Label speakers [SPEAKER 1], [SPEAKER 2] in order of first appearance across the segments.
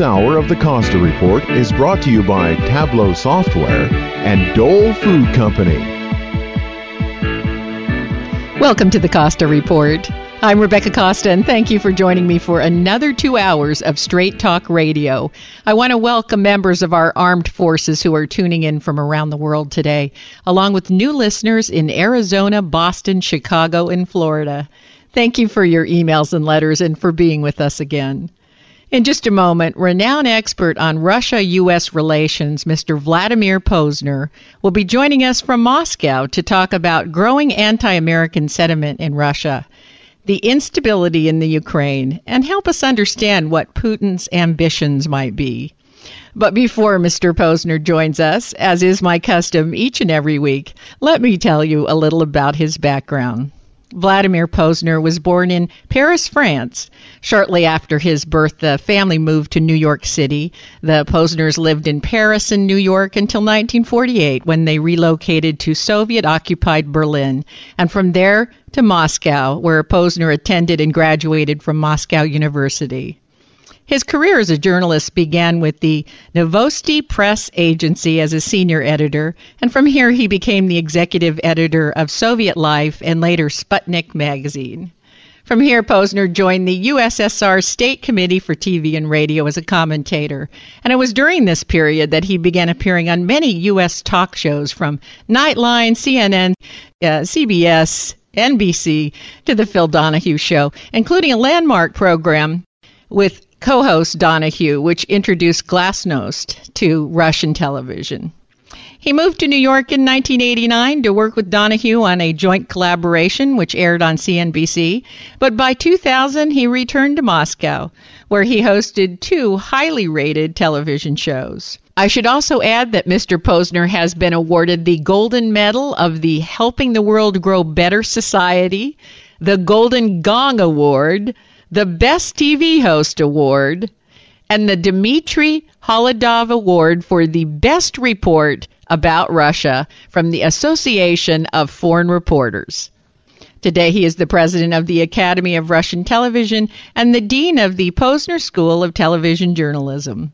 [SPEAKER 1] This hour of the Costa Report is brought to you by Tableau Software and Dole Food Company.
[SPEAKER 2] Welcome to the Costa Report. I'm Rebecca Costa, and thank you for joining me for another two hours of Straight Talk Radio. I want to welcome members of our armed forces who are tuning in from around the world today, along with new listeners in Arizona, Boston, Chicago, and Florida. Thank you for your emails and letters and for being with us again. In just a moment, renowned expert on Russia U.S. relations, Mr. Vladimir Pozner, will be joining us from Moscow to talk about growing anti American sentiment in Russia, the instability in the Ukraine, and help us understand what Putin's ambitions might be. But before Mr. Pozner joins us, as is my custom each and every week, let me tell you a little about his background. Vladimir Pozner was born in Paris, France. Shortly after his birth, the family moved to New York City. The Pozners lived in Paris and New York until 1948 when they relocated to Soviet occupied Berlin, and from there to Moscow, where Pozner attended and graduated from Moscow University. His career as a journalist began with the Novosti Press Agency as a senior editor, and from here he became the executive editor of Soviet Life and later Sputnik magazine. From here, Pozner joined the USSR State Committee for TV and Radio as a commentator, and it was during this period that he began appearing on many U.S. talk shows from Nightline, CNN, uh, CBS, NBC, to The Phil Donahue Show, including a landmark program with co host Donahue, which introduced Glasnost to Russian television. He moved to New York in 1989 to work with Donahue on a joint collaboration which aired on CNBC, but by 2000 he returned to Moscow, where he hosted two highly rated television shows. I should also add that Mr. Pozner has been awarded the Golden Medal of the Helping the World Grow Better Society, the Golden Gong Award, the Best TV Host Award, and the Dmitry Kholodov Award for the Best Report about Russia from the Association of Foreign Reporters. Today, he is the president of the Academy of Russian Television and the dean of the Pozner School of Television Journalism.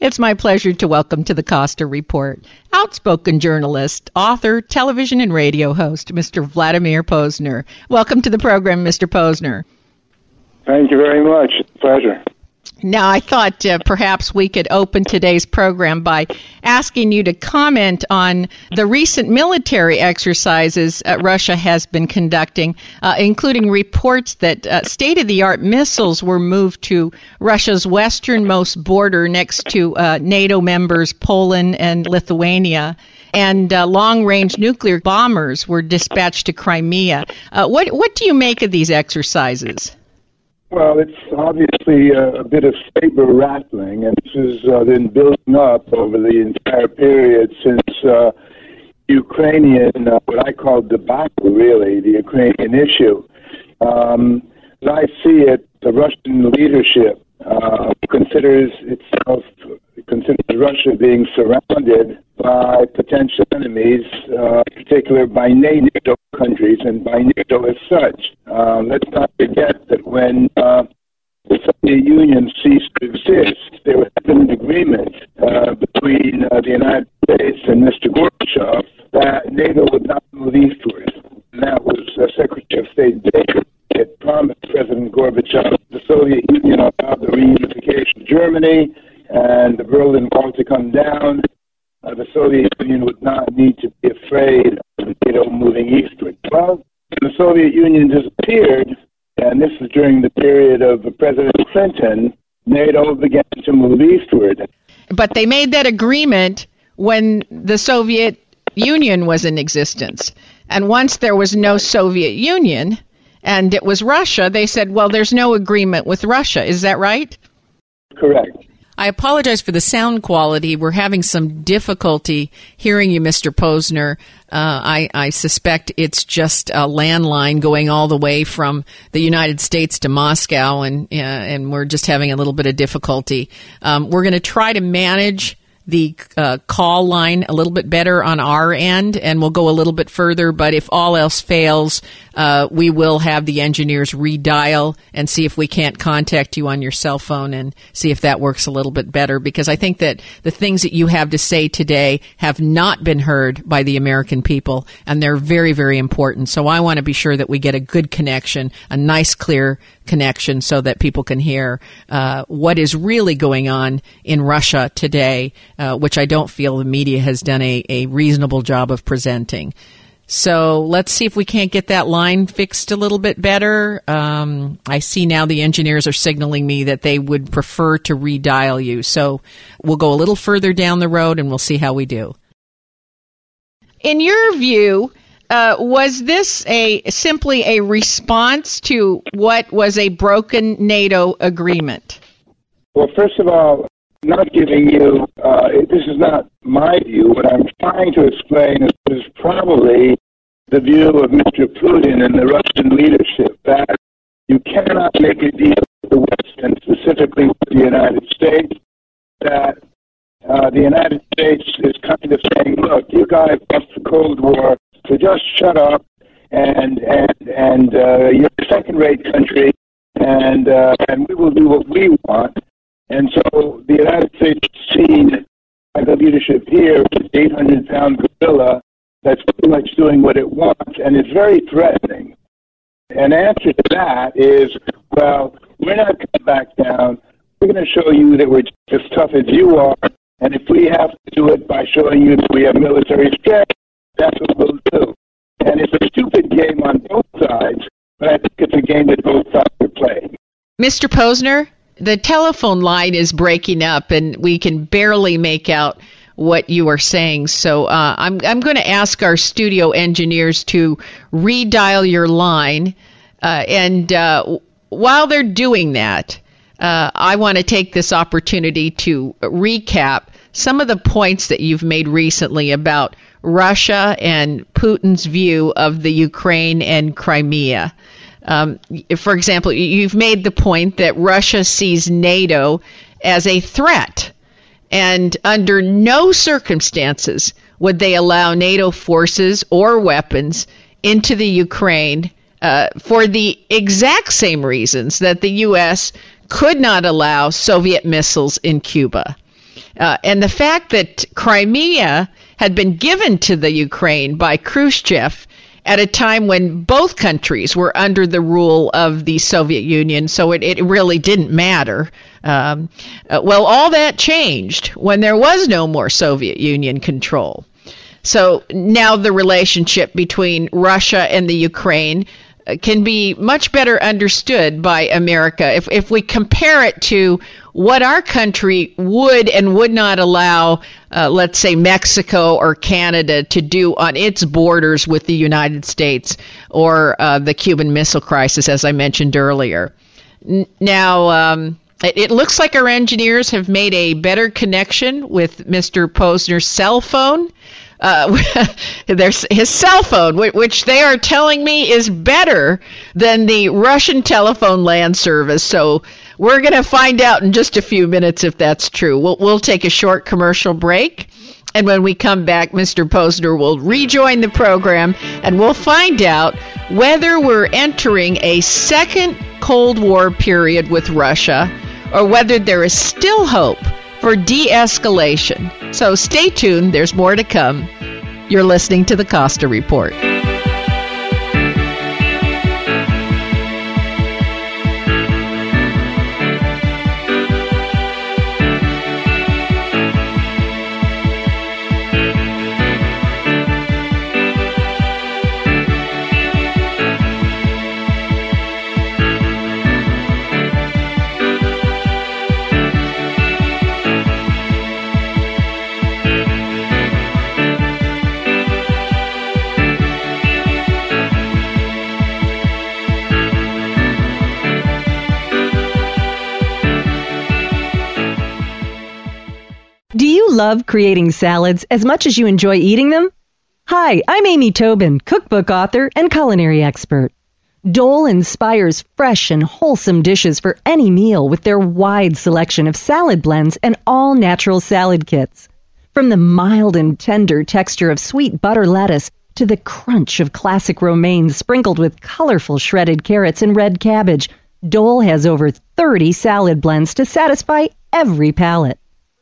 [SPEAKER 2] It's my pleasure to welcome to the Costa Report outspoken journalist, author, television and radio host, Mr. Vladimir Pozner. Welcome to the program, Mr. Pozner.
[SPEAKER 3] Thank you very much. Pleasure.
[SPEAKER 2] Now, I thought uh, perhaps we could open today's program by asking you to comment on the recent military exercises uh, Russia has been conducting, uh, including reports that uh, state of the art missiles were moved to Russia's westernmost border next to uh, NATO members Poland and Lithuania and uh, long range nuclear bombers were dispatched to Crimea. Uh, what, what do you make of these exercises?
[SPEAKER 3] Well, it's obviously a, a bit of saber rattling, and this has uh, been building up over the entire period since uh, Ukrainian, uh, what I call debacle, really, the Ukrainian issue. Um, as I see it, the Russian leadership uh, considers itself considers Russia being surrounded by potential enemies, uh, particular by NATO countries and by NATO as such. Uh, let's not forget that when uh, the Soviet Union ceased to exist, there was an agreement uh, between uh, the United States and Mr. Gorbachev that NATO would not move eastward. And that was uh, Secretary of State Baker had promised President Gorbachev Soviet Union allowed the reunification of Germany and the Berlin Wall to come down, uh, the Soviet Union would not need to be afraid of NATO moving eastward. Well, the Soviet Union disappeared, and this is during the period of President Clinton, NATO began to move eastward.
[SPEAKER 2] But they made that agreement when the Soviet Union was in existence. And once there was no Soviet Union and it was Russia, they said, well, there's no agreement with Russia. Is that right?
[SPEAKER 3] Correct.
[SPEAKER 2] I apologize for the sound quality. We're having some difficulty hearing you, Mr. Pozner. Uh, I, I, suspect it's just a landline going all the way from the United States to Moscow, and uh, and we're just having a little bit of difficulty. Um, we're going to try to manage the uh, call line a little bit better on our end, and we'll go a little bit further. But if all else fails, uh, we will have the engineers redial and see if we can't contact you on your cell phone and see if that works a little bit better. Because I think that the things that you have to say today have not been heard by the American people, and they're very, very important. So I want to be sure that we get a good connection, a nice, clear connection, so that people can hear uh, what is really going on in Russia today uh, which I don't feel the media has done a, a reasonable job of presenting. So let's see if we can't get that line fixed a little bit better. Um, I see now the engineers are signaling me that they would prefer to redial you. So we'll go a little further down the road and we'll see how we do. In your view, uh, was this a simply a response to what was a broken NATO agreement?
[SPEAKER 3] Well, first of all, not giving you, uh, this is not my view. What I'm trying to explain is, is probably the view of Mr. Putin and the Russian leadership that you cannot make a deal with the West and specifically with the United States, that uh, the United States is kind of saying, look, you guys lost the Cold War, so just shut up and and and uh, you're a second-rate country, and uh, and we will do what we want. And so the United States is seen by the leadership here as 800 pound gorilla that's pretty much doing what it wants, and it's very threatening. An answer to that is, well, we're not to back down. We're going to show you that we're just as tough as you are, and if we have to do it by showing you that we have military strength, that's what we'll do. And it's a stupid game on both sides, but I think it's a game that both sides are playing.
[SPEAKER 2] Mr. Pozner, the telephone line is breaking up and we can barely make out what you are saying. So uh, I'm, I'm going to ask our studio engineers to redial your line. Uh, and uh, while they're doing that, uh, I want to take this opportunity to recap some of the points that you've made recently about Russia and Putin's view of the Ukraine and Crimea. Um, for example, you've made the point that Russia sees NATO as a threat, and under no circumstances would they allow NATO forces or weapons into the Ukraine uh, for the exact same reasons that the U.S. could not allow Soviet missiles in Cuba. Uh, and the fact that Crimea had been given to the Ukraine by Khrushchev at a time when both countries were under the rule of the Soviet Union, so it, it really didn't matter. Um, uh, well, all that changed when there was no more Soviet Union control. So now the relationship between Russia and the Ukraine uh, can be much better understood by America if, if we compare it to what our country would and would not allow, uh, let's say, Mexico or Canada to do on its borders with the United States or uh, the Cuban Missile Crisis, as I mentioned earlier. N- now, um, it, it, looks like our engineers have made a better connection with Mr. Pozner's cell phone. Uh, his cell phone, which they are telling me is better than the Russian telephone land service. So we're going to find out in just a few minutes if that's true. We'll, we'll take a short commercial break. And when we come back, Mr. Pozner will rejoin the program and we'll find out whether we're entering a second Cold War period with Russia or whether there is still hope for de escalation. So stay tuned, there's more to come. You're listening to the Costa Report.
[SPEAKER 4] Love creating salads as much as you enjoy eating them? Hi, I'm Amy Tobin, cookbook author and culinary expert. Dole inspires fresh and wholesome dishes for any meal with their wide selection of salad blends and all natural salad kits. From the mild and tender texture of sweet butter lettuce to the crunch of classic romaine sprinkled with colorful shredded carrots and red cabbage, Dole has over 30 salad blends to satisfy every palate.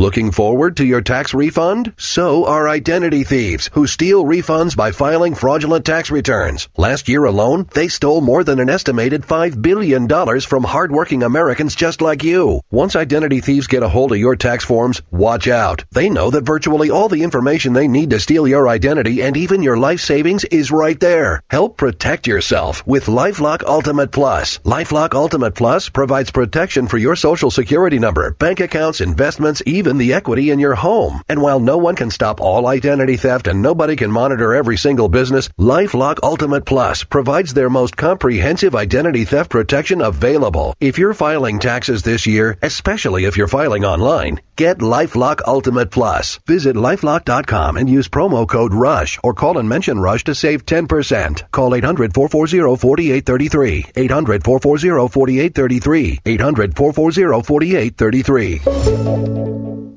[SPEAKER 5] Looking forward to your tax refund? So are identity thieves who steal refunds by filing fraudulent tax returns. Last year alone, they stole more than an estimated $5 billion from hardworking Americans just like you. Once identity thieves get a hold of your tax forms, watch out. They know that virtually all the information they need to steal your identity and even your life savings is right there. Help protect yourself with LifeLock Ultimate Plus. LifeLock Ultimate Plus provides protection for your social security number, bank accounts, investments, even the equity in your home. And while no one can stop all identity theft and nobody can monitor every single business, LifeLock Ultimate Plus provides their most comprehensive identity theft protection available. If you're filing taxes this year, especially if you're filing online, get LifeLock Ultimate Plus. Visit lifelock.com and use promo code RUSH or call and mention RUSH to save 10%. Call 800-440-4833. 800-440-4833. 800-440-4833.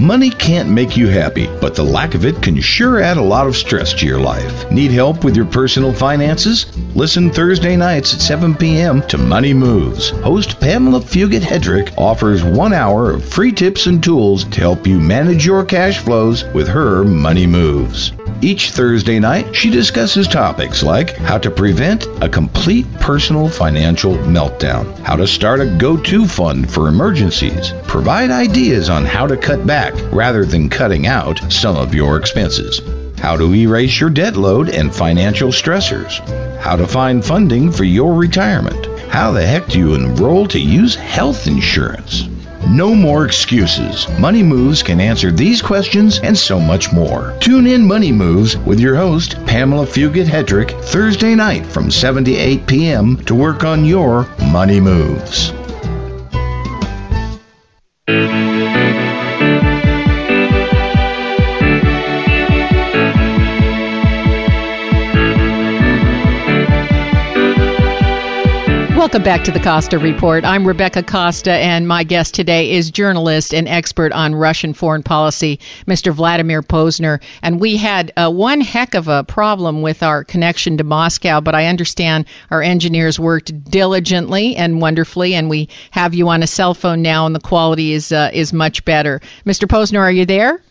[SPEAKER 6] Money can't make you happy, but the lack of it can sure add a lot of stress to your life. Need help with your personal finances? Listen Thursday nights at 7 p.m. to Money Moves. Host Pamela Fugit Hedrick offers one hour of free tips and tools to help you manage your cash flows with her Money Moves. Each Thursday night, she discusses topics like how to prevent a complete personal financial meltdown, how to start a go to fund for emergencies, provide ideas on how to cut back rather than cutting out some of your expenses, how to erase your debt load and financial stressors, how to find funding for your retirement, how the heck do you enroll to use health insurance? No more excuses. Money Moves can answer these questions and so much more. Tune in Money Moves with your host, Pamela Fugit Hedrick, Thursday night from 7 to 8 p.m. to work on your money moves.
[SPEAKER 2] Welcome back to the Costa Report. I'm Rebecca Costa, and my guest today is journalist and expert on Russian foreign policy, Mr. Vladimir Pozner. And we had uh, one heck of a problem with our connection to Moscow, but I understand our engineers worked diligently and wonderfully, and we have you on a cell phone now, and the quality is uh, is much better. Mr. Pozner, are you there?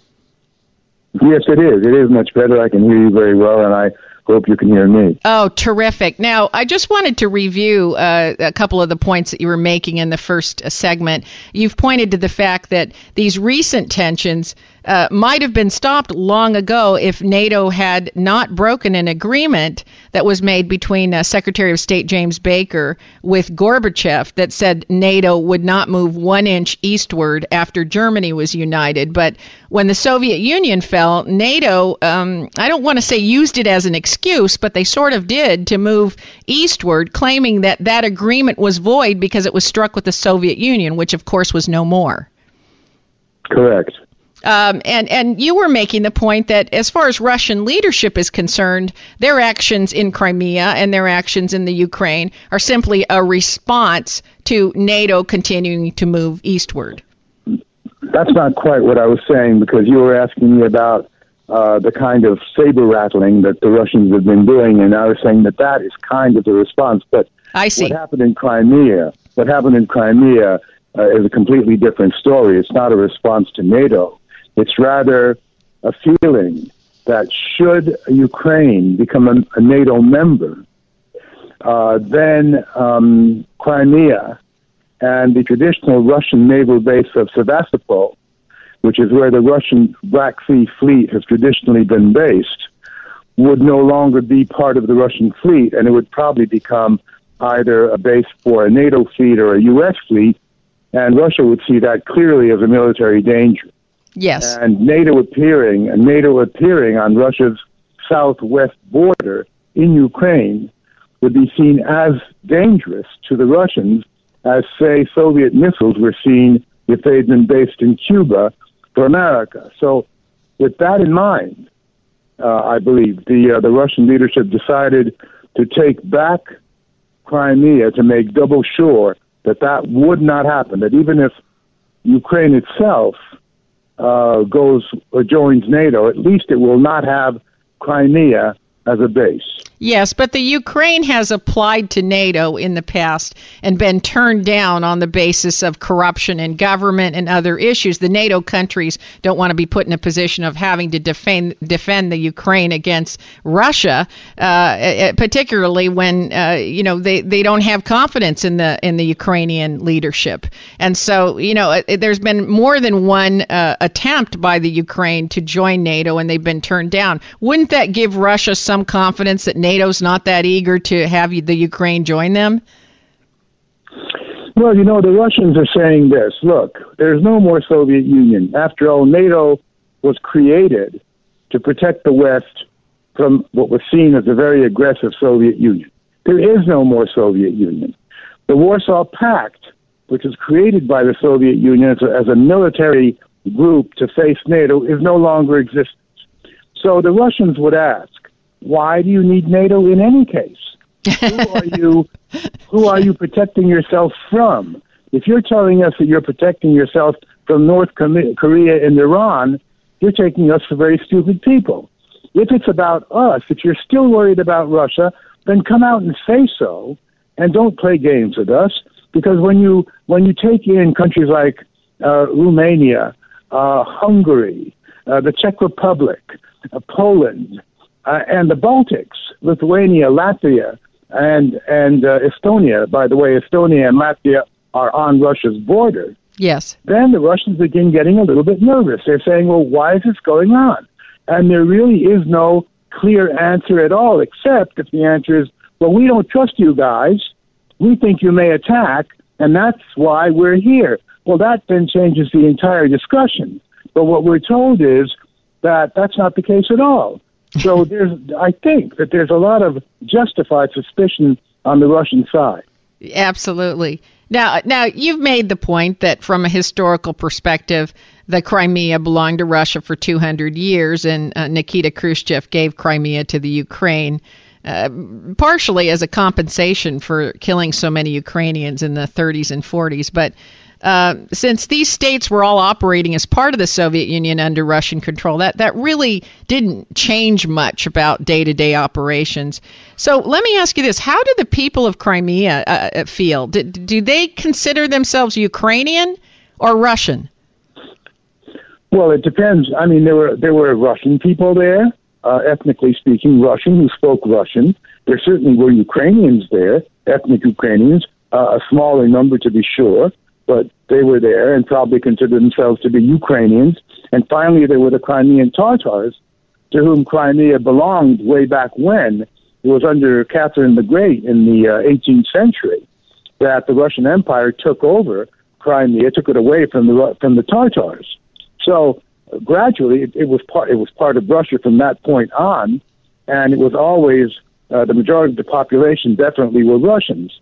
[SPEAKER 7] Yes, it is. It is much better. I can hear you very well, and I Hope you can hear me.
[SPEAKER 2] Oh, terrific. Now, I just wanted to review uh, a couple of the points that you were making in the first uh, segment. You've pointed to the fact that these recent tensions uh, might have been stopped long ago if NATO had not broken an agreement that was made between uh, Secretary of State James Baker with Gorbachev that said NATO would not move one inch eastward after Germany was united. But when the Soviet Union fell, NATO, um, I don't want to say used it as an excuse, but they sort of did to move eastward, claiming that that agreement was void because it was struck with the Soviet Union, which of course was no more.
[SPEAKER 7] Correct.
[SPEAKER 2] Um, and and you were making the point that as far as Russian leadership is concerned, their actions in Crimea and their actions in the Ukraine are simply a response to NATO continuing to move eastward.
[SPEAKER 7] That's not quite what I was saying because you were asking me about uh, the kind of saber rattling that the Russians have been doing, and I was saying that that is kind of the response. But
[SPEAKER 2] I see.
[SPEAKER 7] what happened in Crimea, what happened in Crimea, uh, is a completely different story. It's not a response to NATO. It's rather a feeling that should Ukraine become a, a NATO member, uh, then um, Crimea and the traditional Russian naval base of Sevastopol, which is where the Russian Black Sea Fleet has traditionally been based, would no longer be part of the Russian fleet, and it would probably become either a base for a NATO fleet or a U.S. fleet, and Russia would see that clearly as a military danger.
[SPEAKER 2] Yes.
[SPEAKER 7] And NATO appearing, and NATO appearing on Russia's southwest border in Ukraine would be seen as dangerous to the Russians as, say, Soviet missiles were seen if they'd been based in Cuba for America. So, with that in mind, uh, I believe the uh, the Russian leadership decided to take back Crimea to make double sure that that would not happen. That even if Ukraine itself uh, goes or joins NATO, at least it will not have Crimea as a base.
[SPEAKER 2] Yes, but the Ukraine has applied to NATO in the past and been turned down on the basis of corruption in government and other issues. The NATO countries don't want to be put in a position of having to defend defend the Ukraine against Russia, uh, particularly when uh, you know they, they don't have confidence in the in the Ukrainian leadership. And so you know there's been more than one uh, attempt by the Ukraine to join NATO, and they've been turned down. Wouldn't that give Russia some confidence that NATO NATO's not that eager to have the Ukraine join them?
[SPEAKER 7] Well, you know, the Russians are saying this look, there's no more Soviet Union. After all, NATO was created to protect the West from what was seen as a very aggressive Soviet Union. There is no more Soviet Union. The Warsaw Pact, which was created by the Soviet Union as a, as a military group to face NATO, is no longer existent. So the Russians would ask, why do you need NATO in any case? who are you? Who are you protecting yourself from? If you're telling us that you're protecting yourself from North Korea and Iran, you're taking us for very stupid people. If it's about us, if you're still worried about Russia, then come out and say so, and don't play games with us. Because when you when you take in countries like uh, Romania, uh, Hungary, uh, the Czech Republic, uh, Poland, uh, and the Baltics, Lithuania, Latvia, and and uh, Estonia. By the way, Estonia and Latvia are on Russia's border.
[SPEAKER 2] Yes.
[SPEAKER 7] Then the Russians begin getting a little bit nervous. They're saying, "Well, why is this going on?" And there really is no clear answer at all, except if the answer is, "Well, we don't trust you guys. We think you may attack, and that's why we're here." Well, that then changes the entire discussion. But what we're told is that that's not the case at all. So there's, I think that there's a lot of justified suspicion on the Russian side.
[SPEAKER 2] Absolutely. Now, now you've made the point that from a historical perspective, the Crimea belonged to Russia for 200 years, and uh, Nikita Khrushchev gave Crimea to the Ukraine. Uh, partially as a compensation for killing so many Ukrainians in the 30s and 40s, but uh, since these states were all operating as part of the Soviet Union under Russian control, that, that really didn't change much about day to day operations. So let me ask you this How do the people of Crimea uh, uh feel? Do, do they consider themselves Ukrainian or Russian?
[SPEAKER 7] Well, it depends. I mean, there were there were Russian people there, uh, ethnically speaking, Russian who spoke Russian. There certainly were Ukrainians there, ethnic Ukrainians, uh, a smaller number to be sure but they were there and probably considered themselves to be Ukrainians. And finally, there were the Crimean Tatars, to whom Crimea belonged way back when. it was under Catherine the Great in the uh, 18th century that the Russian Empire took over Crimea, took it away from the from the Tartars. So uh, gradually, it, it was part it was part of Russia from that point on, and it was always uh, the majority of the population definitely were Russians.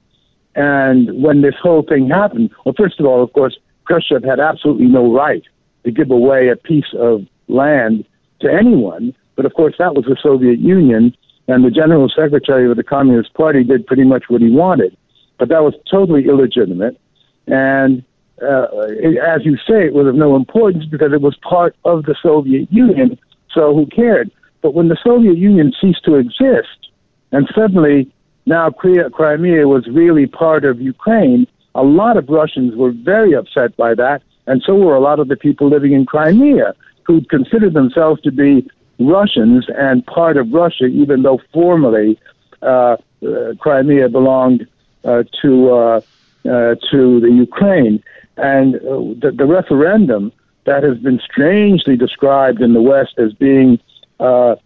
[SPEAKER 7] And when this whole thing happened, well, first of all, of course, Khrushchev had absolutely no right to give away a piece of land to anyone. But of course, that was the Soviet Union, and the general secretary of the Communist Party did pretty much what he wanted. But that was totally illegitimate. And uh, it, as you say, it was of no importance because it was part of the Soviet Union, so who cared? But when the Soviet Union ceased to exist, and suddenly now Crimea was really part of Ukraine, a lot of Russians were very upset by that, and so were a lot of the people living in Crimea who considered themselves to be Russians and part of Russia, even though formally uh, uh, Crimea belonged uh, to uh, uh, to the Ukraine. And uh, the, the, referendum that has been strangely described in the West as being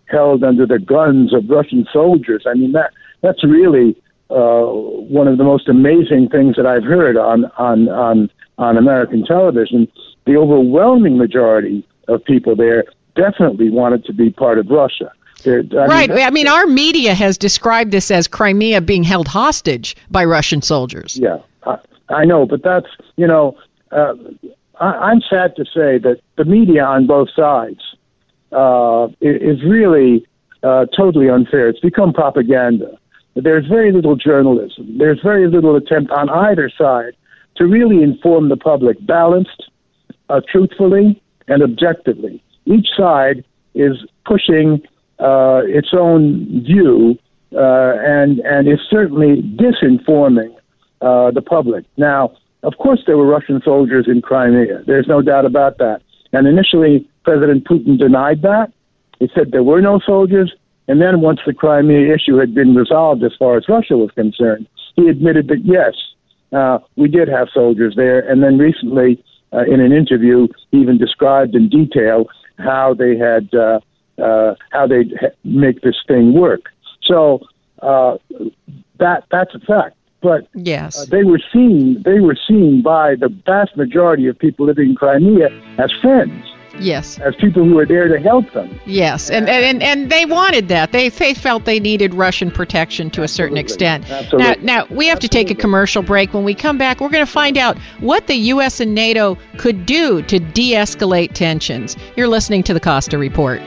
[SPEAKER 7] held under the guns of Russian soldiers. I mean that that's really uh, one of the most amazing things that I've heard on on on on American television. The overwhelming majority of people there definitely wanted to be part of Russia.
[SPEAKER 2] I right. Mean, I mean, our media has described this as Crimea being held hostage by Russian soldiers.
[SPEAKER 7] Yeah, I, I know, but that's you know, uh, I, I'm sad to say that the media on both sides uh, is really uh, totally unfair. It's become propaganda. There's very little journalism. There's very little attempt on either side to really inform the public balanced, uh, truthfully, and objectively. Each side is pushing uh, its own view uh, and and is certainly disinforming uh, the public. Now, of course, there were Russian soldiers in Crimea. There's no doubt about that. And initially, President Putin denied that. He said there were no soldiers. And then, once the Crimea issue had been resolved as far as Russia was concerned, he admitted that yes, uh, we did have soldiers there. And then recently, uh, in an interview, he even described in detail how they had uh, uh, how they make this thing work. So uh, that that's a fact. But
[SPEAKER 2] yes, uh,
[SPEAKER 7] they were seen they were seen by the vast majority of people living in Crimea as friends.
[SPEAKER 2] Yes.
[SPEAKER 7] As people who were there to help them.
[SPEAKER 2] Yes, and and, and they wanted that. They they felt they needed Russian protection to a certain extent.
[SPEAKER 7] Absolutely.
[SPEAKER 2] Now, now we have to take a commercial break. When we come back, we're going to find out what the U.S. and NATO could do to de-escalate tensions. You're listening to the Costa Report.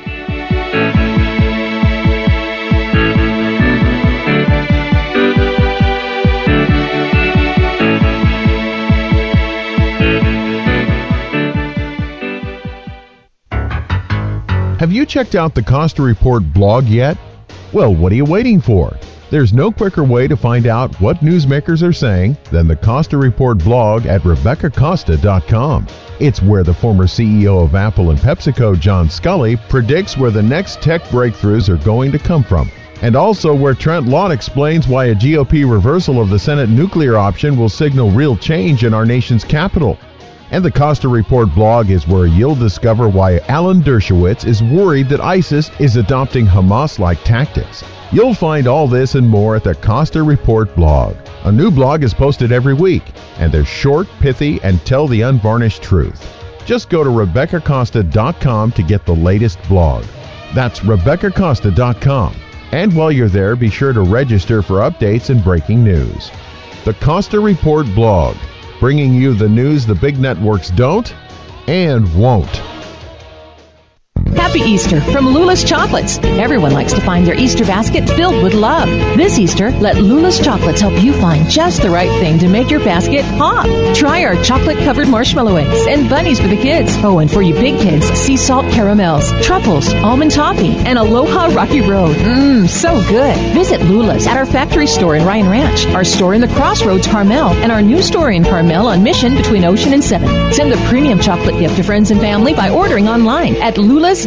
[SPEAKER 1] Have you checked out the Costa Report blog yet? Well, what are you waiting for? There's no quicker way to find out what newsmakers are saying than the Costa Report blog at RebeccaCosta.com. It's where the former CEO of Apple and PepsiCo, John Sculley, predicts where the next tech breakthroughs are going to come from. And also where Trent Lott explains why a GOP reversal of the Senate nuclear option will signal real change in our nation's capital. And the Costa Report blog is where you'll discover why Alan Dershowitz is worried that ISIS is adopting Hamas like tactics. You'll find all this and more at the Costa Report blog. A new blog is posted every week, and they're short, pithy, and tell the unvarnished truth. Just go to RebeccaCosta.com to get the latest blog. That's RebeccaCosta.com. And while you're there, be sure to register for updates and breaking news. The Costa Report blog bringing you the news the big networks don't and won't.
[SPEAKER 4] Happy Easter from Lula's Chocolates. Everyone likes to find their Easter basket filled with love. This Easter, let Lula's Chocolates help you find just the right thing to make your basket pop. Try our chocolate covered marshmallow eggs and bunnies for the kids. Oh, and for you big kids, sea salt caramels, truffles, almond toffee, and Aloha Rocky Road. Mmm, so good. Visit Lula's at our factory store in Ryan Ranch, our store in the Crossroads Carmel, and our new store in Carmel on Mission between Ocean and 7. Send a premium chocolate gift to friends and family by ordering online at Lula's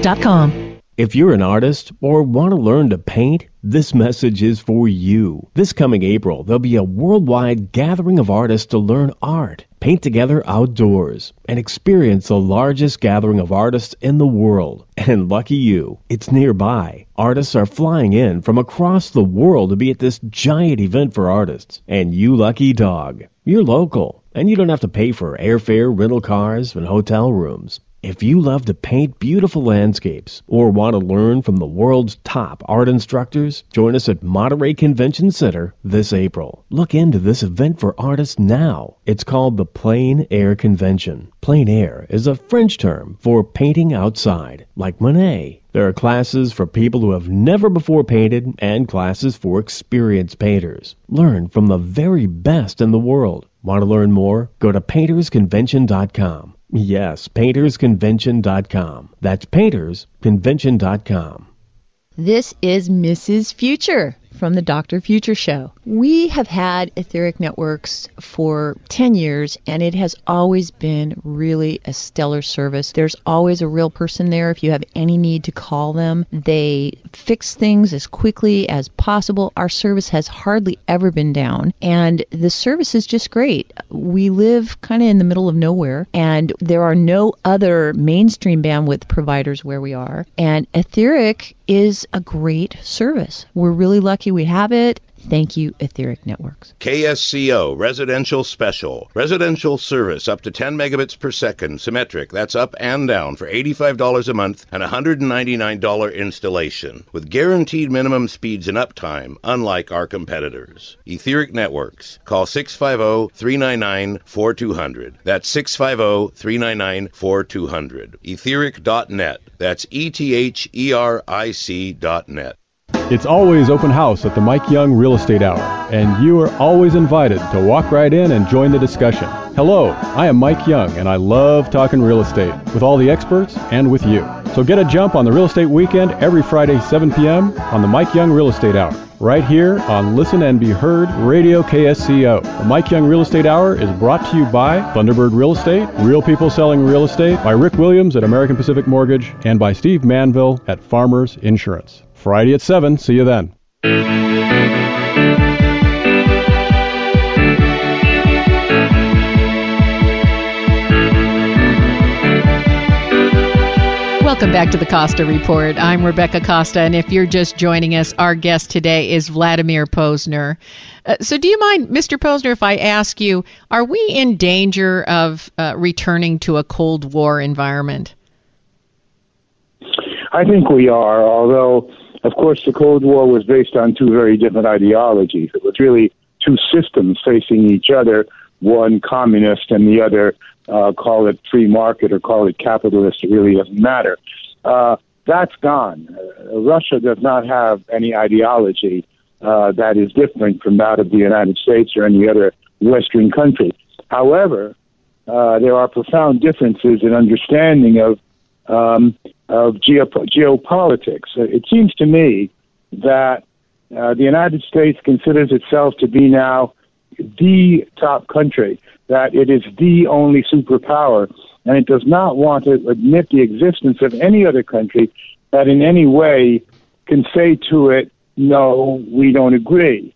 [SPEAKER 8] if you're an artist or want to learn to paint, this message is for you. This coming April, there'll be a worldwide gathering of artists to learn art. paint together outdoors, and experience the largest gathering of artists in the world. And lucky you, it's nearby. Artists are flying in from across the world to be at this giant event for artists. And you lucky dog, you're local, and you don't have to pay for airfare, rental cars, and hotel rooms. If you love to paint beautiful landscapes or want to learn from the world's top art instructors, join us at Monterey Convention Center this April. Look into this event for artists now. It's called the Plein Air Convention. Plein air is a French term for painting outside, like Monet. There are classes for people who have never before painted and classes for experienced painters. Learn from the very best in the world. Want to learn more? Go to paintersconvention.com. Yes, paintersconvention.com. That's paintersconvention.com.
[SPEAKER 9] This is Mrs. Future from the Dr. Future Show. We have had Etheric Networks for 10 years, and it has always been really a stellar service. There's always a real person there if you have any need to call them. They fix things as quickly as possible. Our service has hardly ever been down, and the service is just great. We live kind of in the middle of nowhere, and there are no other mainstream bandwidth providers where we are. And Etheric is a great service. We're really lucky we have it. Thank you, Etheric Networks.
[SPEAKER 10] KSCO Residential Special. Residential service up to 10 megabits per second, symmetric. That's up and down for $85 a month and $199 installation. With guaranteed minimum speeds and uptime, unlike our competitors. Etheric Networks. Call 650 399 4200. That's 650 399 4200. Etheric.net. That's E T H E R I C.net.
[SPEAKER 11] It's always open house at the Mike Young Real Estate Hour, and you are always invited to walk right in and join the discussion. Hello, I am Mike Young, and I love talking real estate with all the experts and with you. So get a jump on the real estate weekend every Friday, 7 p.m. on the Mike Young Real Estate Hour, right here on Listen and Be Heard Radio KSCO. The Mike Young Real Estate Hour is brought to you by Thunderbird Real Estate, Real People Selling Real Estate, by Rick Williams at American Pacific Mortgage, and by Steve Manville at Farmers Insurance. Friday at 7. See you then.
[SPEAKER 2] Welcome back to the Costa Report. I'm Rebecca Costa, and if you're just joining us, our guest today is Vladimir Pozner. Uh, so, do you mind, Mr. Pozner, if I ask you, are we in danger of uh, returning to a Cold War environment?
[SPEAKER 7] I think we are, although, of course, the Cold War was based on two very different ideologies. It was really two systems facing each other, one communist and the other uh, call it free market or call it capitalist, it really doesn't matter. Uh, that's gone. Uh, Russia does not have any ideology uh, that is different from that of the United States or any other Western country. However, uh, there are profound differences in understanding of um, of geop- geopolitics. Uh, it seems to me that uh, the United States considers itself to be now the top country that it is the only superpower, and it does not want to admit the existence of any other country that in any way can say to it, no, we don't agree.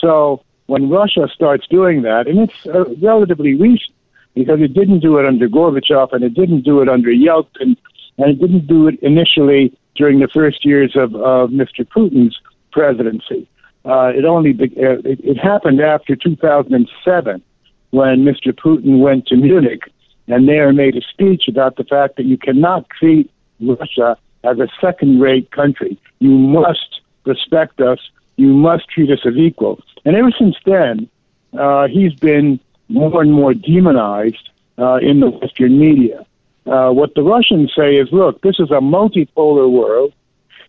[SPEAKER 7] So when Russia starts doing that, and it's uh, relatively recent, because it didn't do it under Gorbachev and it didn't do it under Yeltsin, and it didn't do it initially during the first years of, of Mr. Putin's presidency. Uh, it only be, uh, it, it happened after 2007 when Mr. Putin went to Munich and there made a speech about the fact that you cannot treat Russia as a second rate country. You must respect us. You must treat us as equal. And ever since then, uh, he's been more and more demonized uh, in the Western media. Uh, what the Russians say is look, this is a multipolar world.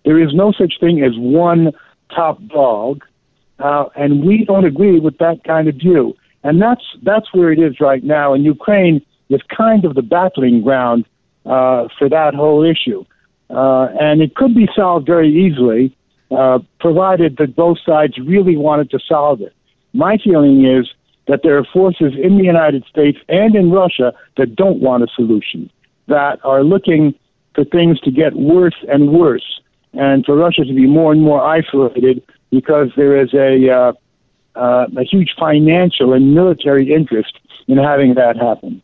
[SPEAKER 7] There is no such thing as one top dog. Uh, and we don't agree with that kind of view. And that's that's where it is right now. And Ukraine is kind of the battling ground uh, for that whole issue. Uh, and it could be solved very easily, uh, provided that both sides really wanted to solve it. My feeling is that there are forces in the United States and in Russia that don't want a solution, that are looking for things to get worse and worse, and for Russia to be more and more isolated because there is a uh, uh, a huge financial and military interest in having that happen.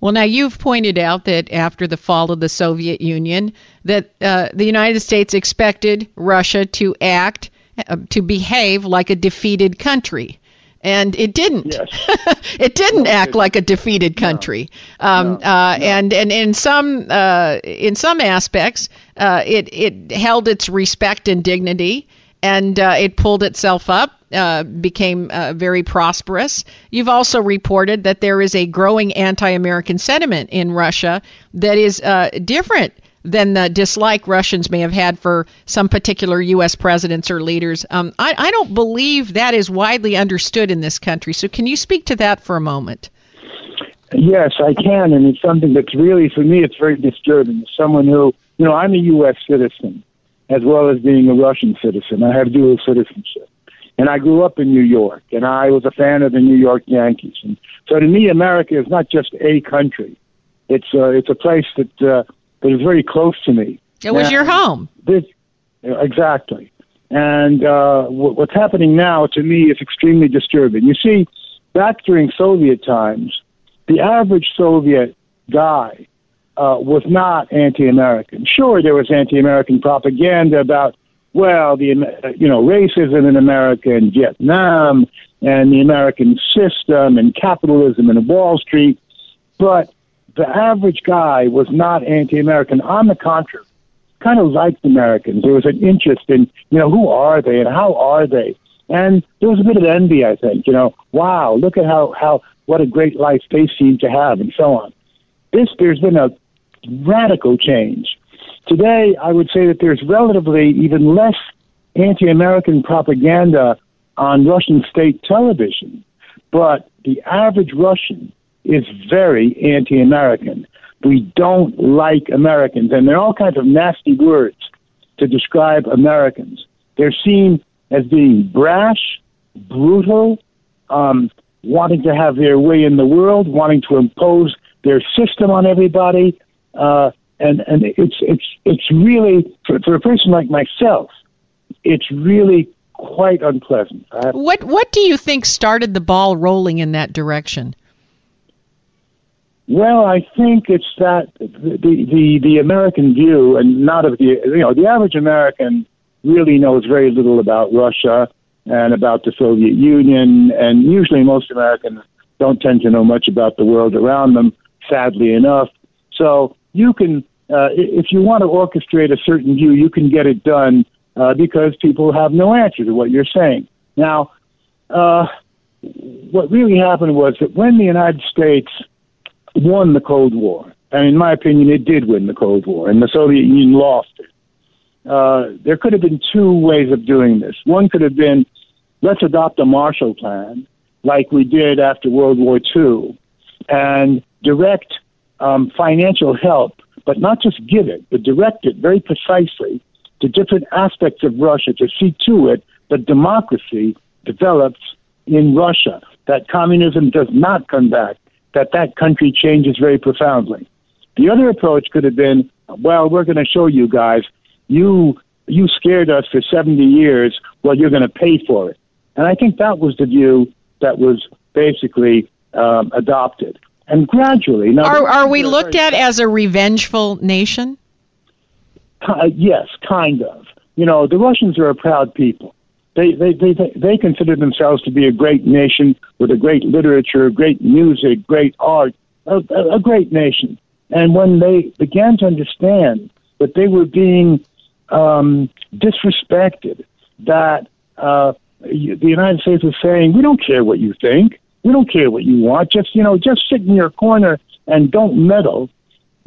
[SPEAKER 2] Well, now you've pointed out that after the fall of the Soviet Union, that uh, the United States expected Russia to act, uh, to behave like a defeated country. And it didn't.
[SPEAKER 7] Yes.
[SPEAKER 2] it didn't
[SPEAKER 7] No,
[SPEAKER 2] act
[SPEAKER 7] it-
[SPEAKER 2] like a defeated country. Um,
[SPEAKER 7] No,
[SPEAKER 2] uh,
[SPEAKER 7] no.
[SPEAKER 2] And and in some uh, in some aspects, uh, it it held its respect and dignity, and uh, it pulled itself up, uh, became uh, very prosperous. You've also reported that there is a growing anti-American sentiment in Russia that is uh, different than the dislike Russians may have had for some particular U.S. presidents or leaders. Um, I, I don't believe that is widely understood in this country. So, can you speak to that for a moment?
[SPEAKER 7] Yes, I can, and it's something that's really, for me, it's very disturbing. Someone who, you know, I'm a U.S. citizen as well as being a Russian citizen. I have dual citizenship. And I grew up in New York, and I was a fan of the New York Yankees. And so to me, America is not just a country. It's, uh, it's a place that, uh, that is very close to me.
[SPEAKER 2] It was
[SPEAKER 7] Yeah.
[SPEAKER 2] your home.
[SPEAKER 7] This, exactly. And uh, wh- what's happening now, to me, is extremely disturbing. You see, back during Soviet times, the average Soviet guy uh, was not anti-American. Sure, there was anti-American propaganda about, well, the you know racism in America and Vietnam and the American system and capitalism and Wall Street, but the average guy was not anti-American. On the contrary, kind of liked Americans. There was an interest in, you know, who are they and how are they? And there was a bit of envy, I think, you know, wow, look at how, how, what a great life they seem to have and so on. This, there's been a radical change. Today, I would say that there's relatively even less anti-American propaganda on Russian state television, but the average Russian is very anti-American. We don't like Americans, and there are all kinds of nasty words to describe Americans. They're seen as being brash, brutal, um, wanting to have their way in the world, wanting to impose their system on everybody, uh, and and it's it's it's really for, for a person like myself, it's really quite unpleasant. I
[SPEAKER 2] What What do you think started the ball rolling in that direction?
[SPEAKER 7] Well, I think it's that the, the the American view, and not of the you know the average American really knows very little about Russia and about the Soviet Union, and usually most Americans don't tend to know much about the world around them. Sadly enough, so you can uh, if you want to orchestrate a certain view, you can get it done uh, because people have no answer to what you're saying. Now, uh, what really happened was that when the United States won the Cold War, and in my opinion, it did win the Cold War, and the Soviet Union lost it. Uh, there could have been two ways of doing this. One could have been let's adopt a Marshall Plan, like we did after World War II, and direct um, financial help, but not just give it, but direct it very precisely to different aspects of Russia to see to it that democracy develops in Russia, that communism does not come back, that that country changes very profoundly. The other approach could have been, well, we're going to show you guys, you you scared us for 70 years, well, you're going to pay for it. And I think that was the view that was basically um, adopted. And gradually, now
[SPEAKER 2] Are Are we looked at as a revengeful nation?
[SPEAKER 7] Ki- yes, kind of. You know, the Russians are a proud people. They, they, they, they, consider themselves to be a great nation with a great literature, great music, great art, a, a, great nation. And when they began to understand that they were being um, disrespected, that uh, the United States was saying, "We don't care what you think. We don't care what you want. Just you know, just sit in your corner and don't meddle."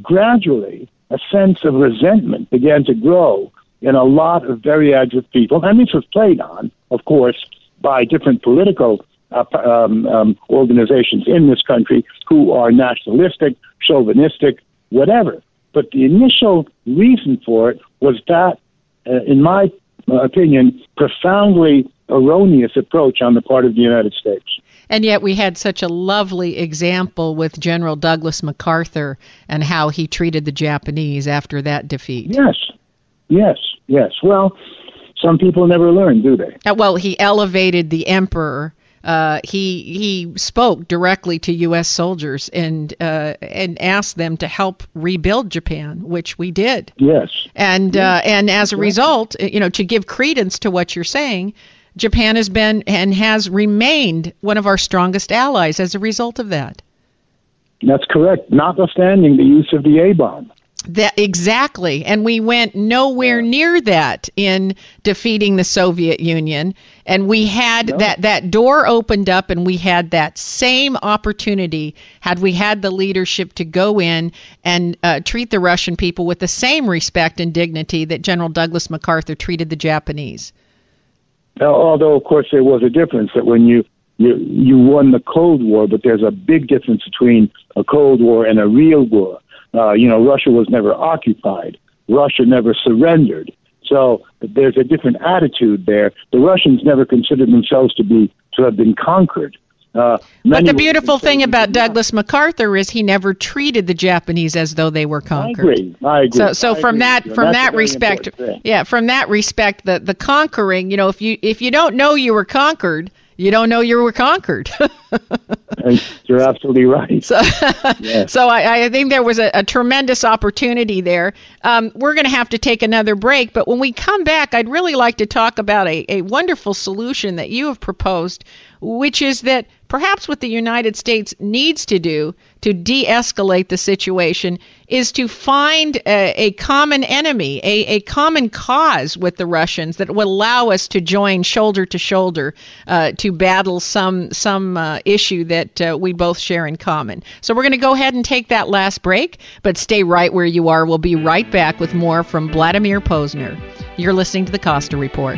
[SPEAKER 7] Gradually, a sense of resentment began to grow in a lot of very agile people, and this was played on, of course, by different political uh, um, um, organizations in this country who are nationalistic, chauvinistic, whatever. But the initial reason for it was that, uh, in my uh, opinion, profoundly erroneous approach on the part of the United States.
[SPEAKER 2] And yet we had such a lovely example with General Douglas MacArthur and how he treated the Japanese after that defeat.
[SPEAKER 7] Yes, yes, yes. Well, some people never learn, do they?
[SPEAKER 2] Uh, Well, he elevated the emperor uh, he he spoke directly to U.S. soldiers and uh, and asked them to help rebuild Japan, which we did.
[SPEAKER 7] Yes.
[SPEAKER 2] And uh, and as a result, you know, to give credence to what you're saying, Japan has been and has remained one of our strongest allies as a result of that.
[SPEAKER 7] That's correct, notwithstanding the use of the A bomb.
[SPEAKER 2] That exactly, and we went nowhere near that in defeating the Soviet Union, and we had no. that that door opened up, and we had that same opportunity had we had the leadership to go in and uh, treat the Russian people with the same respect and dignity that General Douglas MacArthur treated the Japanese.
[SPEAKER 7] Now, Although, of course, there was a difference that when you you you won the Cold War, but there's a big difference between a Cold War and a real war uh, you know, Russia was never occupied. Russia never surrendered. So there's a different attitude there. The Russians never considered themselves to be to have been conquered.
[SPEAKER 2] Uh, but the beautiful thing about Douglas MacArthur is he never treated the Japanese as though they were conquered.
[SPEAKER 7] I agree. I agree.
[SPEAKER 2] So, so
[SPEAKER 7] I
[SPEAKER 2] from
[SPEAKER 7] agree.
[SPEAKER 2] that from
[SPEAKER 7] that's
[SPEAKER 2] that respect, yeah, from that respect, the the conquering, you know, if you if you don't know you were conquered, you don't know you were conquered.
[SPEAKER 7] You're absolutely right.
[SPEAKER 2] So,
[SPEAKER 7] Yes.
[SPEAKER 2] so I, I think there was a, a tremendous opportunity there. Um, we're going to have to take another break, but when we come back, I'd really like to talk about a, a wonderful solution that you have proposed, which is that perhaps what the United States needs to do to de escalate the situation is to find a, a common enemy, a, a common cause with the Russians that will allow us to join shoulder to shoulder uh, to battle some, some uh, issue that uh, we both share in common. So we're going to go ahead and take that last break, but stay right where you are. We'll be right back with more from Vladimir Pozner. You're listening to the Costa Report.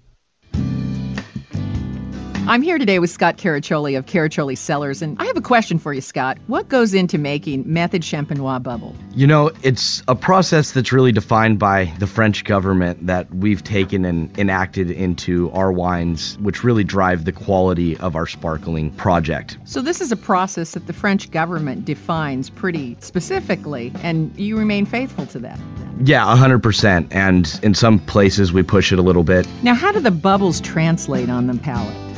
[SPEAKER 2] I'm here today with Scott Caraccioli of Caraccioli Cellars, and I have a question for you, Scott. What goes into making Method Champenois bubble?
[SPEAKER 6] You know, it's a process that's really defined by the French government that we've taken and enacted into our wines, which really drive the quality of our sparkling project.
[SPEAKER 2] So, this is a process that the French government defines pretty specifically, and you remain faithful to that.
[SPEAKER 6] Yeah, 100%. And in some places, we push it a little bit.
[SPEAKER 2] Now, how do the bubbles translate on the palate?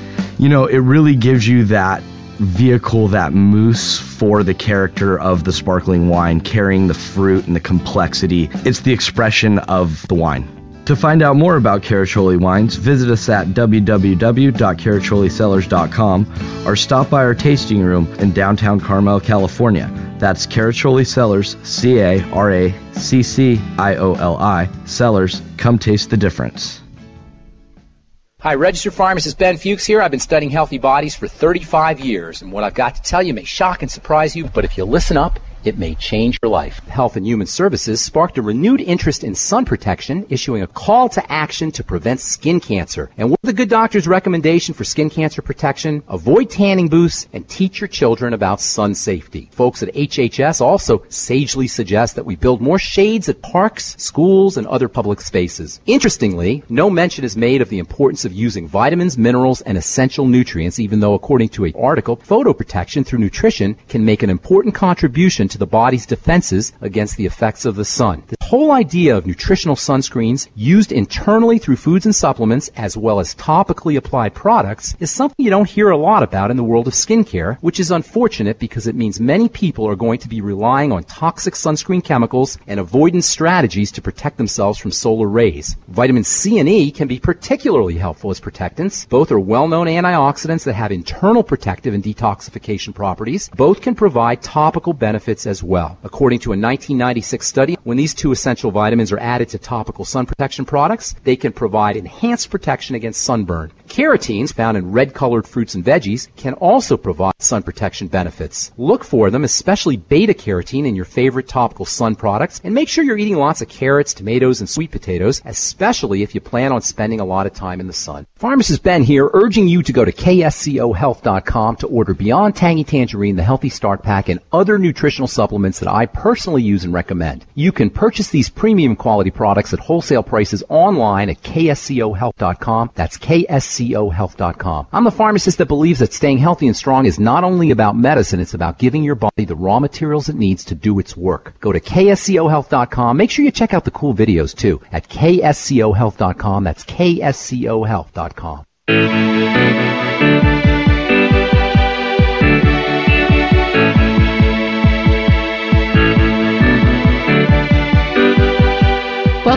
[SPEAKER 6] You know, it really gives you that vehicle, that mousse for the character of the sparkling wine, carrying the fruit and the complexity. It's the expression of the wine. To find out more about Caraccioli wines, visit us at www.caracciolicellars.com or stop by our tasting room in downtown Carmel, California. That's Caraccioli Cellars, C A R A C C I O L I, Cellars. Come taste the difference.
[SPEAKER 12] Hi, registered pharmacist Ben Fuchs here. I've been studying healthy bodies for 35 years, and what I've got to tell you may shock and surprise you, but if you listen up it may change your life. Health and Human Services sparked a renewed interest in sun protection, issuing a call to action to prevent skin cancer. And what the good doctor's recommendation for skin cancer protection? Avoid tanning booths and teach your children about sun safety. Folks at HHS also sagely suggest that we build more shades at parks, schools, and other public spaces. Interestingly, no mention is made of the importance of using vitamins, minerals, and essential nutrients, even though according to an article, photo protection through nutrition can make an important contribution to the body's defenses against the effects of the sun. The whole idea of nutritional sunscreens used internally through foods and supplements as well as topically applied products is something you don't hear a lot about in the world of skincare, which is unfortunate because it means many people are going to be relying on toxic sunscreen chemicals and avoidance strategies to protect themselves from solar rays. Vitamin C and E can be particularly helpful as protectants. Both are well-known antioxidants that have internal protective and detoxification properties. Both can provide topical benefits as well. According to a 1996 study, when these two essential vitamins are added to topical sun protection products, they can provide enhanced protection against sunburn. Carotenes found in red colored fruits and veggies can also provide sun protection benefits. Look for them, especially beta carotene in your favorite topical sun products, and make sure you're eating lots of carrots, tomatoes, and sweet potatoes, especially if you plan on spending a lot of time in the sun. Pharmacist Ben here, urging you to go to kscohealth.com to order Beyond Tangy Tangerine, the Healthy Start Pack, and other nutritional supplements that I personally use and recommend. You can purchase these premium quality products at wholesale prices online at kscohealth.com. That's kscohealth.com. I'm the pharmacist that believes that staying healthy and strong is not only about medicine, it's about giving your body the raw materials it needs to do its work. Go to kscohealth.com. Make sure you check out the cool videos too at kscohealth.com. That's kscohealth.com.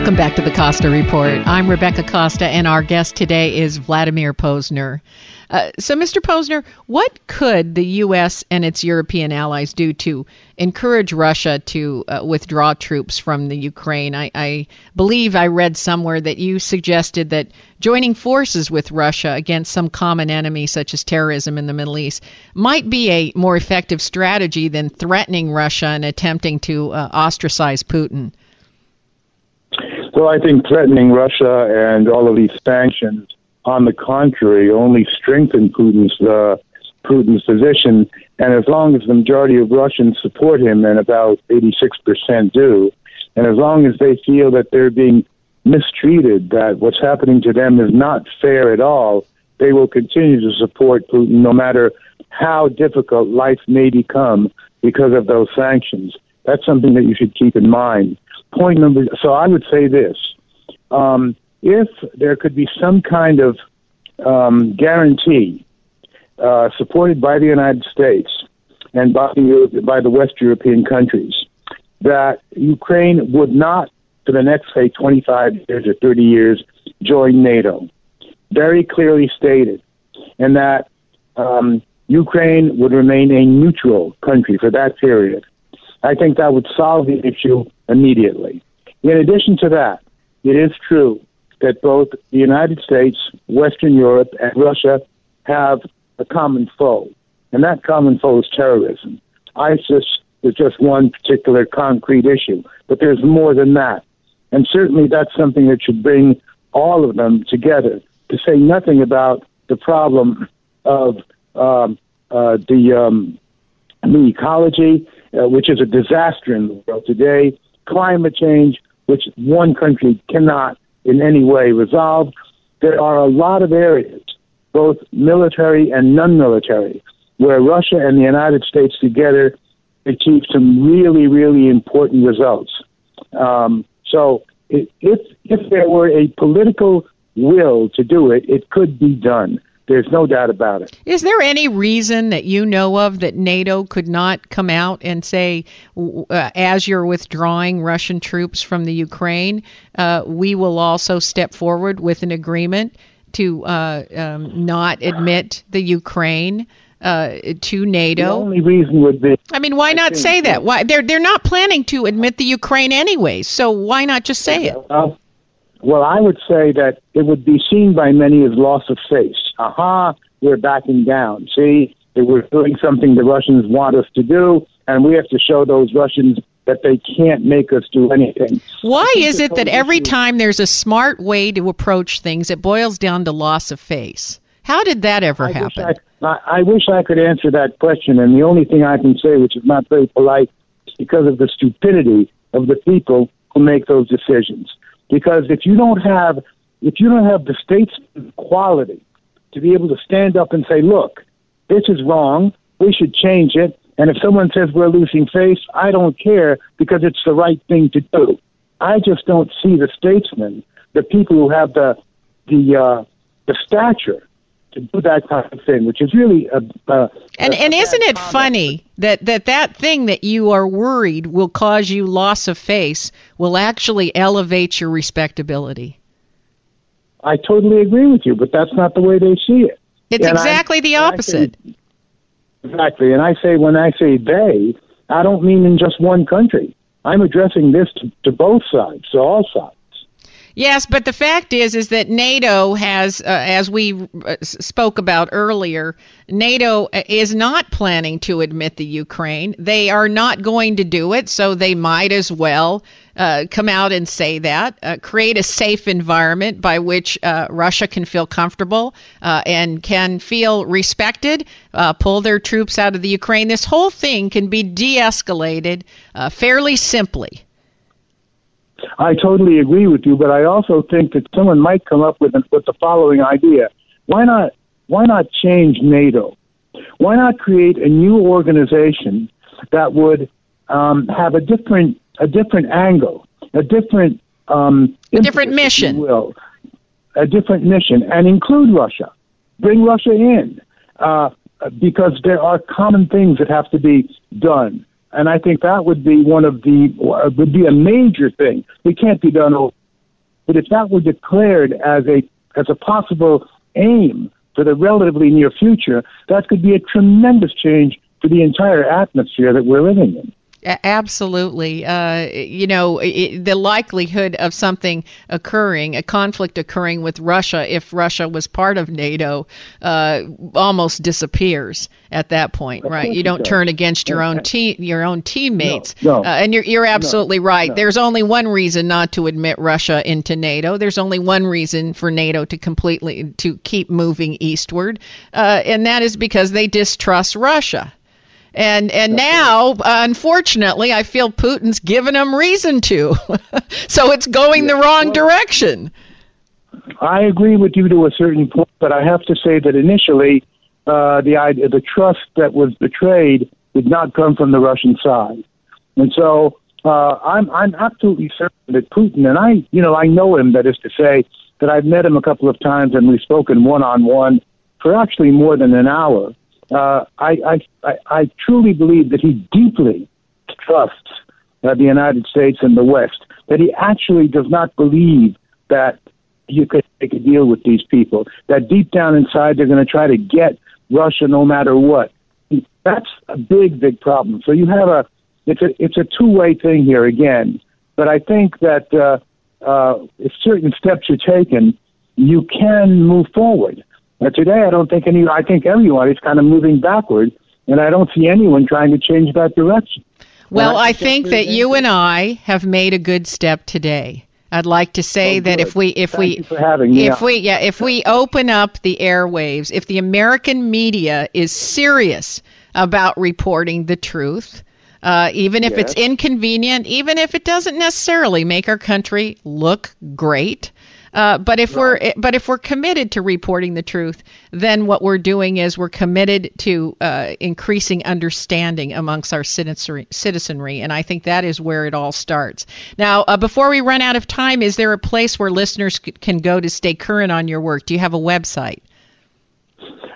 [SPEAKER 2] Welcome back to the Costa Report. I'm Rebecca Costa, and our guest today is Vladimir Pozner. Uh, so, Mr. Pozner, what could the U.S. and its European allies do to encourage Russia to uh, withdraw troops from the Ukraine? I, I believe I read somewhere that you suggested that joining forces with Russia against some common enemy, such as terrorism in the Middle East, might be a more effective strategy than threatening Russia and attempting to uh, ostracize Putin.
[SPEAKER 7] Well, I think threatening Russia and all of these sanctions, on the contrary, only strengthen Putin's uh, Putin's position. And as long as the majority of Russians support him, and about 86% do, and as long as they feel that they're being mistreated, that what's happening to them is not fair at all, they will continue to support Putin no matter how difficult life may become because of those sanctions. That's something that you should keep in mind point number. So I would say this: um, if there could be some kind of um, guarantee uh, supported by the United States and by the, by the West European countries that Ukraine would not, for the next say 25 years or 30 years, join NATO, very clearly stated, and that um, Ukraine would remain a neutral country for that period. I think that would solve the issue immediately. In addition to that, it is true that both the United States, Western Europe, and Russia have a common foe, and that common foe is terrorism. ISIS is just one particular concrete issue, but there's more than that. And certainly that's something that should bring all of them together, to say nothing about the problem of um, uh, the, um, the ecology, uh, which is a disaster in the world today, climate change, which one country cannot in any way resolve. There are a lot of areas, both military and non military, where Russia and the United States together achieve some really, really important results. Um, so, if, if there were a political will to do it, it could be done. There's no doubt about it.
[SPEAKER 2] Is there any reason that you know of that NATO could not come out and say, uh, as you're withdrawing Russian troops from the Ukraine, uh, we will also step forward with an agreement to uh, um, not admit the Ukraine? Uh, to NATO. The
[SPEAKER 7] only reason would be.
[SPEAKER 2] I mean, why I not say that? Why they're they're not planning to admit the Ukraine anyway. So why not just say it?
[SPEAKER 7] well, I would say that it would be seen by many as loss of face aha, we're backing down. See, we're doing something the Russians want us to do, and we have to show those Russians that they can't make us do anything.
[SPEAKER 2] Why is it that every time there's a smart way to approach things, it boils down to loss of face? How did that ever
[SPEAKER 7] I
[SPEAKER 2] happen?
[SPEAKER 7] Wish I, I, I wish I could answer that question, and the only thing I can say, which is not very polite, is because of the stupidity of the people who make those decisions. Because if you don't have, if you don't have the state's quality to be able to stand up and say, "Look, this is wrong. We should change it," and if someone says we're losing face, I don't care because it's the right thing to do. I just don't see the statesmen, the people who have the the uh, the stature to do that kind of thing, which is really a. a
[SPEAKER 2] And
[SPEAKER 7] a,
[SPEAKER 2] and isn't it
[SPEAKER 7] comment.
[SPEAKER 2] funny that, that that thing that you are worried will cause you loss of face will actually elevate your respectability?
[SPEAKER 7] I totally agree with you, but that's not the way they see it.
[SPEAKER 2] It's
[SPEAKER 7] And I-
[SPEAKER 2] exactly the opposite.
[SPEAKER 7] say- exactly, and I say when I say they, I don't mean in just one country. I'm addressing this to, to both sides, to all sides.
[SPEAKER 2] Yes, but the fact is, is that NATO has, uh, as we uh, spoke about earlier, NATO uh, is not planning to admit the Ukraine. They are not going to do it, so they might as well uh, come out and say that, uh, create a safe environment by which uh, Russia can feel comfortable and can feel respected, pull their troops out of the Ukraine. This whole thing can be de-escalated fairly simply.
[SPEAKER 7] I totally agree with you, but I also think that someone might come up with with the following idea: Why not? Why not change NATO? Why not create a new organization that would um, have a different a different angle, a different um,
[SPEAKER 2] A different
[SPEAKER 7] impetus, if you
[SPEAKER 2] mission.
[SPEAKER 7] will, a different mission, and include Russia. Bring Russia in, uh, because there are common things that have to be done. And I think that would be one of the uh, would be a major thing. It can't be done. over. But if that were declared as a as a possible aim for the relatively near future, that could be a tremendous change for the entire atmosphere that we're living in.
[SPEAKER 2] Absolutely. Uh, you know, i the likelihood of something occurring, a conflict occurring with Russia, if Russia was part of NATO, uh, almost disappears at that point, right? You don't turn against your own
[SPEAKER 7] And-
[SPEAKER 2] te- your own teammates.
[SPEAKER 7] No, no.
[SPEAKER 2] Uh, and you're you're absolutely right.
[SPEAKER 7] no.
[SPEAKER 2] There's only one reason not to admit Russia into NATO. There's only one reason for NATO to completely to keep moving eastward, uh, and that is because they distrust Russia. And and now, uh, unfortunately, I feel Putin's given them reason to. so it's going the wrong direction.
[SPEAKER 7] I agree with you to a certain point, but I have to say that initially, uh, the idea, the trust that was betrayed did not come from the Russian side, and so uh, I'm I'm absolutely certain that Putin and I, you know, I know him. That is to say, that I've met him a couple of times and we've spoken one on one for actually more than an hour. Uh, I, I I truly believe that he deeply trusts uh, the United States and the West. That he actually does not believe that you could make a deal with these people. That deep down inside, they're going to try to get Russia no matter what. That's a big, big problem. So you have a it's a it's a two way thing here again. But I think that uh, uh, if certain steps are taken, you can move forward. But today, I don't think any. I think everyone is kind of moving backward, and I don't see anyone trying to change that direction.
[SPEAKER 2] Well,
[SPEAKER 7] And
[SPEAKER 2] I
[SPEAKER 7] that's
[SPEAKER 2] think that you and I have made a good step today. I'd like to say
[SPEAKER 7] Oh,
[SPEAKER 2] that if we if
[SPEAKER 7] Thank
[SPEAKER 2] we
[SPEAKER 7] for having me
[SPEAKER 2] if
[SPEAKER 7] on.
[SPEAKER 2] we yeah if we open up the airwaves, if the American media is serious about reporting the truth, uh, even if it's inconvenient, even if it doesn't necessarily make our country look great. Uh, but if we're but if we're committed to reporting the truth, then what we're doing is we're committed to uh, increasing understanding amongst our citizenry, citizenry, and I think that is where it all starts. Now, uh, before we run out of time, is there a place where listeners c- can go to stay current on your work? Do you have a website?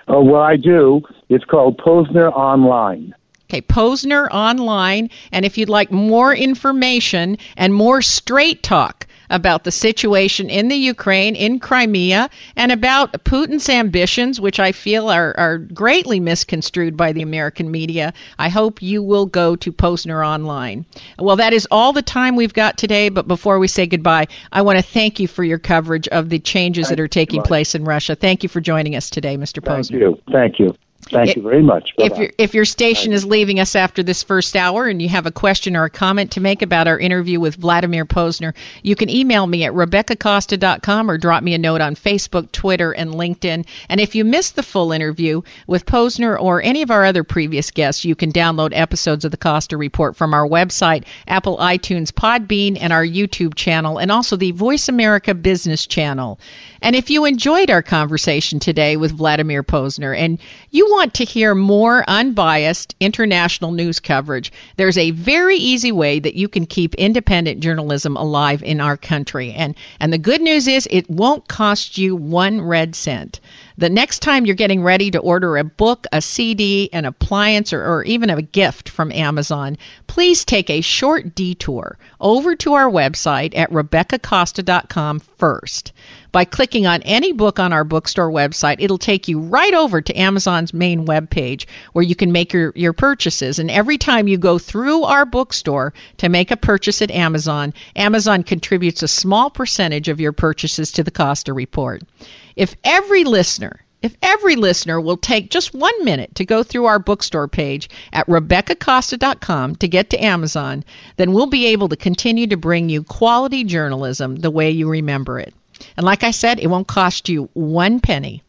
[SPEAKER 7] Oh, well, I do. It's called Pozner Online.
[SPEAKER 2] Okay, Pozner Online. And if you'd like more information and more straight talk about the situation in the Ukraine, in Crimea, and about Putin's ambitions, which I feel are, are greatly misconstrued by the American media, I hope you will go to Pozner Online. Well, that is all the time we've got today. But before we say goodbye, I want to thank you for your coverage of the changes that are taking place in Russia. Thank you for joining us today, Mr.
[SPEAKER 7] Pozner.
[SPEAKER 2] Thank
[SPEAKER 7] you. Thank you. Thank
[SPEAKER 2] It-
[SPEAKER 7] you very much.
[SPEAKER 2] If
[SPEAKER 7] Bye-bye.
[SPEAKER 2] your if your station is leaving us after this first hour and you have a question or a comment to make about our interview with Vladimir Pozner, you can email me at rebeccacosta.com or drop me a note on Facebook, Twitter, and LinkedIn. And if you missed the full interview with Pozner or any of our other previous guests, you can download episodes of the Costa Report from our website, Apple iTunes, Podbean, and our YouTube channel, and also the Voice America Business channel. And if you enjoyed our conversation today with Vladimir Pozner and you want to hear more unbiased international news coverage, there's a very easy way that you can keep independent journalism alive in our country. And and the good news is it won't cost you one red cent. The next time you're getting ready to order a book, a CD, an appliance, or, or even a gift from Amazon, please take a short detour over to our website at RebeccaCosta.com first. By clicking on any book on our bookstore website, it'll take you right over to Amazon's main webpage where you can make your, your purchases. And every time you go through our bookstore to make a purchase at Amazon, Amazon contributes a small percentage of your purchases to the Costa Report. If every listener if every listener will take just one minute to go through our bookstore page at RebeccaCosta.com to get to Amazon, then we'll be able to continue to bring you quality journalism the way you remember it. And like I said, it won't cost you one penny.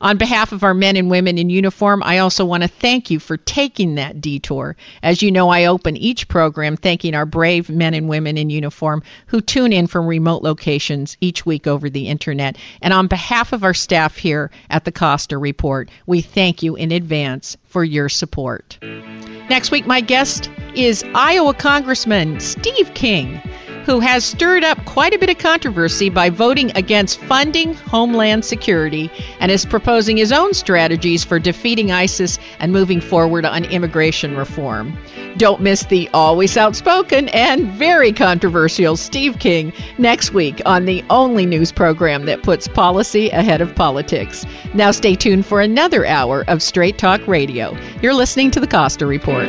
[SPEAKER 2] On behalf of our men and women in uniform, I also want to thank you for taking that detour. As you know, I open each program thanking our brave men and women in uniform who tune in from remote locations each week over the internet. And on behalf of our staff here at the Costa Report, we thank you in advance for your support. Next week, my guest is Iowa Congressman Steve King who has stirred up quite a bit of controversy by voting against funding Homeland Security and is proposing his own strategies for defeating ISIS and moving forward on immigration reform. Don't miss the always outspoken and very controversial Steve King next week on the only news program that puts policy ahead of politics. Now stay tuned for another hour of Straight Talk Radio. You're listening to the Costa Report.